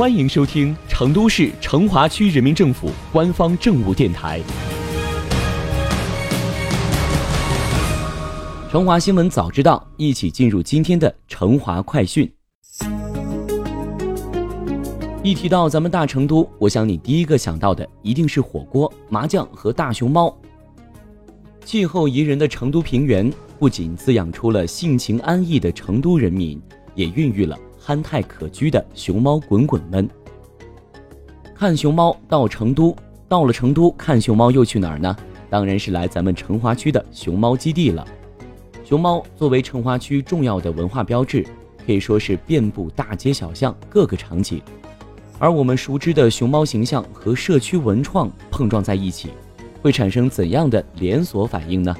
欢迎收听成都市成华区人民政府官方政务电台《成华新闻早知道》，一起进入今天的成华快讯。一提到咱们大成都，我想你第一个想到的一定是火锅、麻将和大熊猫。气候宜人的成都平原，不仅滋养出了性情安逸的成都人民，也孕育了。憨态可掬的熊猫滚滚们，看熊猫到成都，到了成都看熊猫又去哪儿呢？当然是来咱们成华区的熊猫基地了。熊猫作为成华区重要的文化标志，可以说是遍布大街小巷各个场景。而我们熟知的熊猫形象和社区文创碰撞在一起，会产生怎样的连锁反应呢？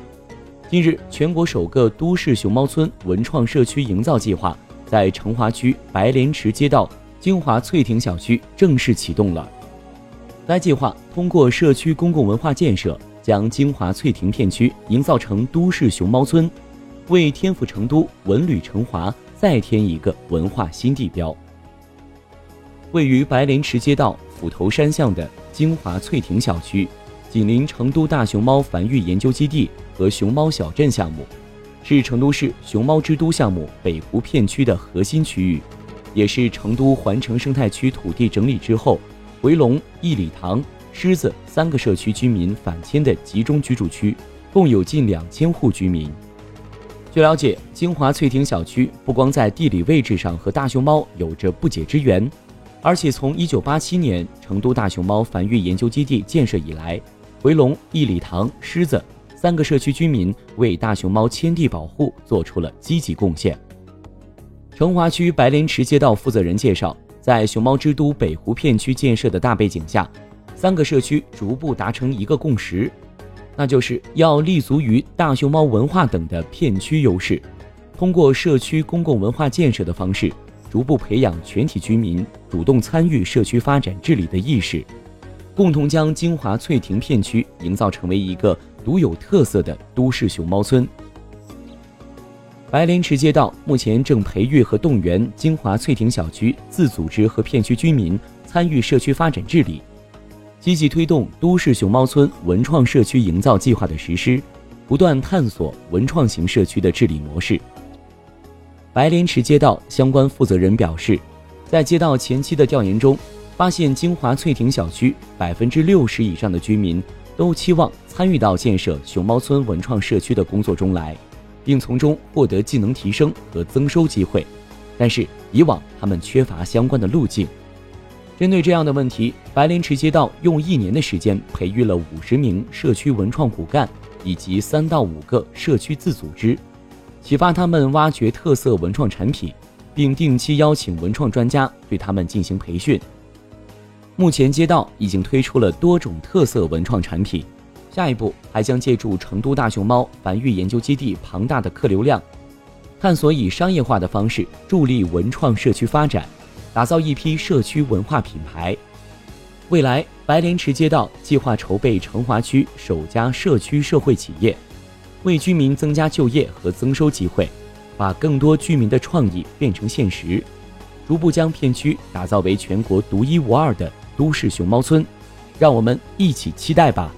近日，全国首个都市熊猫村文创社区营造计划。在成华区白莲池街道金华翠亭小区正式启动了。该计划通过社区公共文化建设，将金华翠亭片区营造成都市熊猫村，为天府成都、文旅成华再添一个文化新地标。位于白莲池街道斧头山巷的金华翠亭小区，紧邻成都大熊猫繁育研究基地和熊猫小镇项目。是成都市熊猫之都项目北湖片区的核心区域，也是成都环城生态区土地整理之后，回龙、一里塘、狮子三个社区居民返迁的集中居住区，共有近两千户居民。据了解，金华翠亭小区不光在地理位置上和大熊猫有着不解之缘，而且从1987年成都大熊猫繁育研究基地建设以来，回龙、一里塘、狮子。三个社区居民为大熊猫迁地保护做出了积极贡献。成华区白莲池街道负责人介绍，在熊猫之都北湖片区建设的大背景下，三个社区逐步达成一个共识，那就是要立足于大熊猫文化等的片区优势，通过社区公共文化建设的方式，逐步培养全体居民主动参与社区发展治理的意识，共同将金华翠亭片区营造成为一个。独有特色的都市熊猫村，白莲池街道目前正培育和动员金华翠亭小区自组织和片区居民参与社区发展治理，积极推动都市熊猫村文创社区营造计划的实施，不断探索文创型社区的治理模式。白莲池街道相关负责人表示，在街道前期的调研中，发现金华翠亭小区百分之六十以上的居民。都期望参与到建设熊猫村文创社区的工作中来，并从中获得技能提升和增收机会，但是以往他们缺乏相关的路径。针对这样的问题，白莲池街道用一年的时间培育了五十名社区文创骨干以及三到五个社区自组织，启发他们挖掘特色文创产品，并定期邀请文创专家对他们进行培训。目前街道已经推出了多种特色文创产品，下一步还将借助成都大熊猫繁育研究基地庞大的客流量，探索以商业化的方式助力文创社区发展，打造一批社区文化品牌。未来，白莲池街道计划筹备成华区首家社区社会企业，为居民增加就业和增收机会，把更多居民的创意变成现实，逐步将片区打造为全国独一无二的。都市熊猫村，让我们一起期待吧。